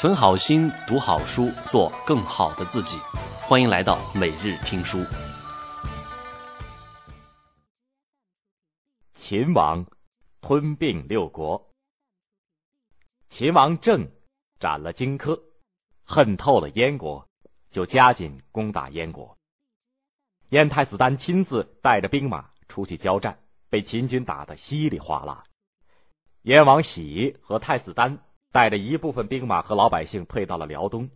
存好心，读好书，做更好的自己。欢迎来到每日听书。秦王吞并六国。秦王政斩了荆轲，恨透了燕国，就加紧攻打燕国。燕太子丹亲自带着兵马出去交战，被秦军打得稀里哗啦。燕王喜和太子丹。带着一部分兵马和老百姓退到了辽东，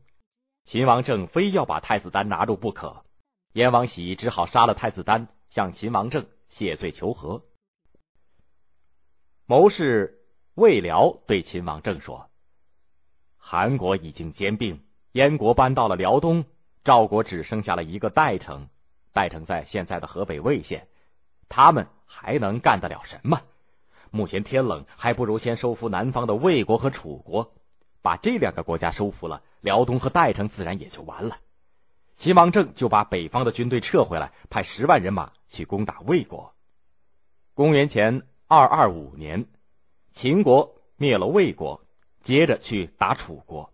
秦王政非要把太子丹拿住不可，燕王喜只好杀了太子丹，向秦王政谢罪求和。谋士魏辽对秦王政说：“韩国已经兼并，燕国搬到了辽东，赵国只剩下了一个代城，代城在现在的河北魏县，他们还能干得了什么？”目前天冷，还不如先收复南方的魏国和楚国，把这两个国家收复了，辽东和代城自然也就完了。秦王政就把北方的军队撤回来，派十万人马去攻打魏国。公元前二二五年，秦国灭了魏国，接着去打楚国。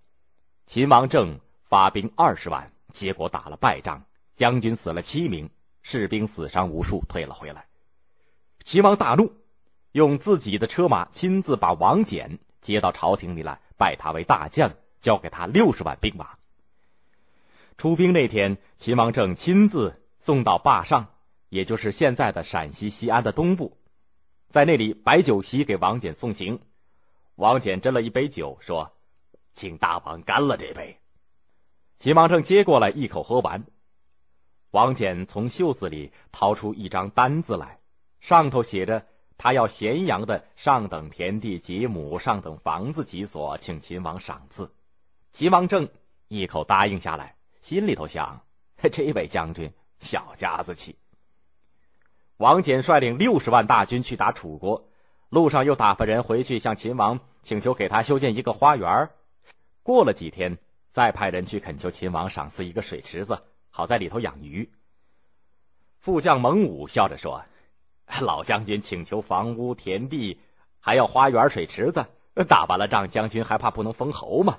秦王政发兵二十万，结果打了败仗，将军死了七名，士兵死伤无数，退了回来。秦王大怒。用自己的车马亲自把王翦接到朝廷里来，拜他为大将，交给他六十万兵马。出兵那天，秦王政亲自送到坝上，也就是现在的陕西西安的东部，在那里摆酒席给王翦送行。王翦斟了一杯酒，说：“请大王干了这杯。”秦王政接过来一口喝完。王翦从袖子里掏出一张单子来，上头写着。他要咸阳的上等田地几亩，上等房子几所，请秦王赏赐。秦王政一口答应下来，心里头想：这位将军小家子气。王翦率领六十万大军去打楚国，路上又打发人回去向秦王请求给他修建一个花园。过了几天，再派人去恳求秦王赏赐一个水池子，好在里头养鱼。副将蒙武笑着说。老将军请求房屋、田地，还要花园、水池子，打完了仗，将军还怕不能封侯吗？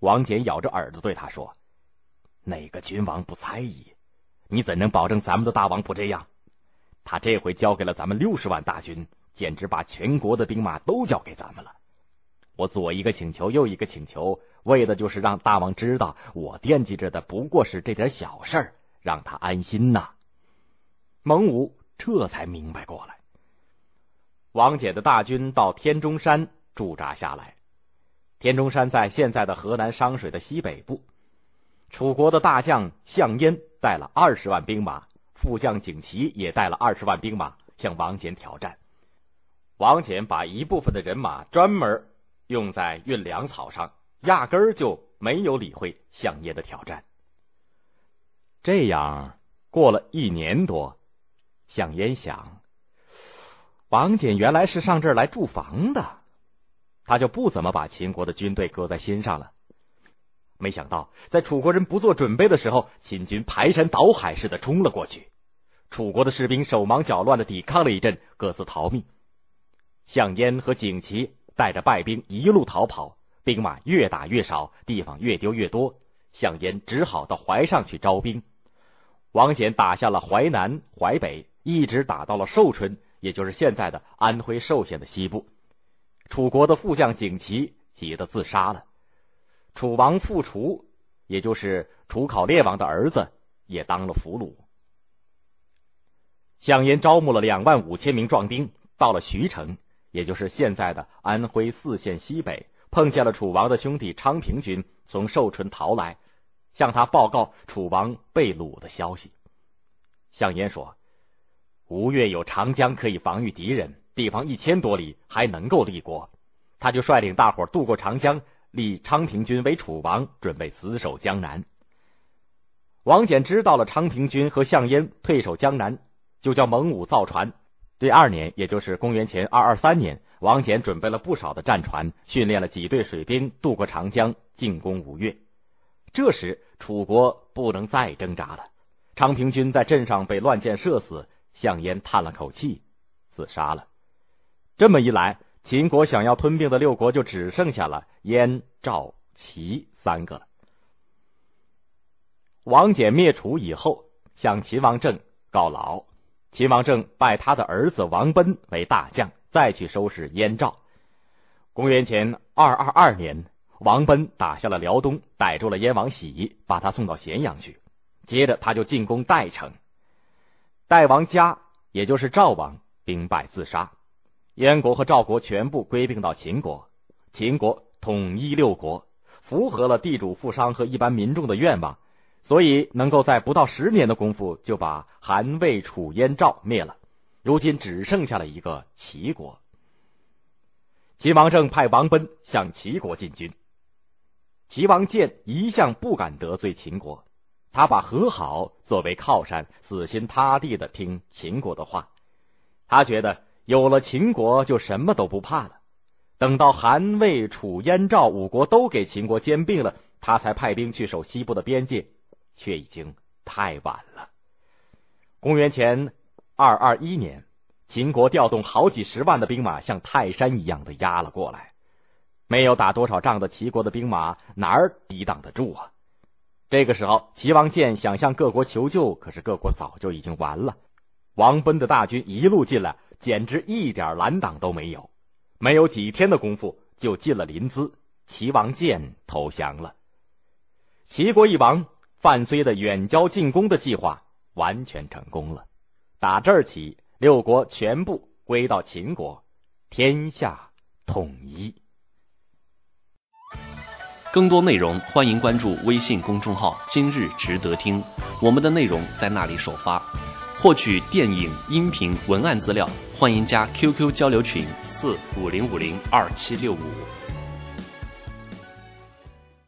王翦咬着耳朵对他说：“哪个君王不猜疑？你怎能保证咱们的大王不这样？他这回交给了咱们六十万大军，简直把全国的兵马都交给咱们了。我左一个请求，右一个请求，为的就是让大王知道，我惦记着的不过是这点小事儿，让他安心呐。”蒙武。这才明白过来。王翦的大军到天中山驻扎下来。天中山在现在的河南商水的西北部。楚国的大将项燕带了二十万兵马，副将景琦也带了二十万兵马向王翦挑战。王翦把一部分的人马专门用在运粮草上，压根儿就没有理会项燕的挑战。这样过了一年多。向燕想，王翦原来是上这儿来驻防的，他就不怎么把秦国的军队搁在心上了。没想到，在楚国人不做准备的时候，秦军排山倒海似的冲了过去。楚国的士兵手忙脚乱的抵抗了一阵，各自逃命。项燕和景琦带着败兵一路逃跑，兵马越打越少，地方越丢越多。项燕只好到淮上去招兵。王翦打下了淮南、淮北。一直打到了寿春，也就是现在的安徽寿县的西部。楚国的副将景琦急得自杀了。楚王傅楚，也就是楚考烈王的儿子，也当了俘虏。项燕招募了两万五千名壮丁，到了徐城，也就是现在的安徽泗县西北，碰见了楚王的兄弟昌平君从寿春逃来，向他报告楚王被掳的消息。项燕说。吴越有长江可以防御敌人，地方一千多里还能够立国，他就率领大伙渡过长江，立昌平君为楚王，准备死守江南。王翦知道了昌平君和项燕退守江南，就叫蒙武造船。第二年，也就是公元前二二三年，王翦准备了不少的战船，训练了几队水兵，渡过长江进攻吴越。这时，楚国不能再挣扎了，昌平君在镇上被乱箭射死。项燕叹了口气，自杀了。这么一来，秦国想要吞并的六国就只剩下了燕、赵、齐三个了。王翦灭楚以后，向秦王政告老，秦王政拜他的儿子王贲为大将，再去收拾燕赵。公元前二二二年，王贲打下了辽东，逮住了燕王喜，把他送到咸阳去。接着他就进攻代城，代王嘉，也就是赵王，兵败自杀。燕国和赵国全部归并到秦国，秦国统一六国，符合了地主富商和一般民众的愿望。所以能够在不到十年的功夫就把韩魏楚燕赵灭了，如今只剩下了一个齐国。齐王政派王贲向齐国进军。齐王建一向不敢得罪秦国，他把和好作为靠山，死心塌地的听秦国的话。他觉得有了秦国就什么都不怕了。等到韩魏楚燕赵五国都给秦国兼并了，他才派兵去守西部的边界。却已经太晚了。公元前二二一年，秦国调动好几十万的兵马，像泰山一样的压了过来。没有打多少仗的齐国的兵马哪儿抵挡得住啊？这个时候，齐王建想向各国求救，可是各国早就已经完了。王贲的大军一路进来，简直一点拦挡都没有。没有几天的功夫，就进了临淄，齐王建投降了。齐国一亡。范睢的远交近攻的计划完全成功了，打这儿起，六国全部归到秦国，天下统一。更多内容欢迎关注微信公众号“今日值得听”，我们的内容在那里首发。获取电影、音频、文案资料，欢迎加 QQ 交流群：四五零五零二七六五。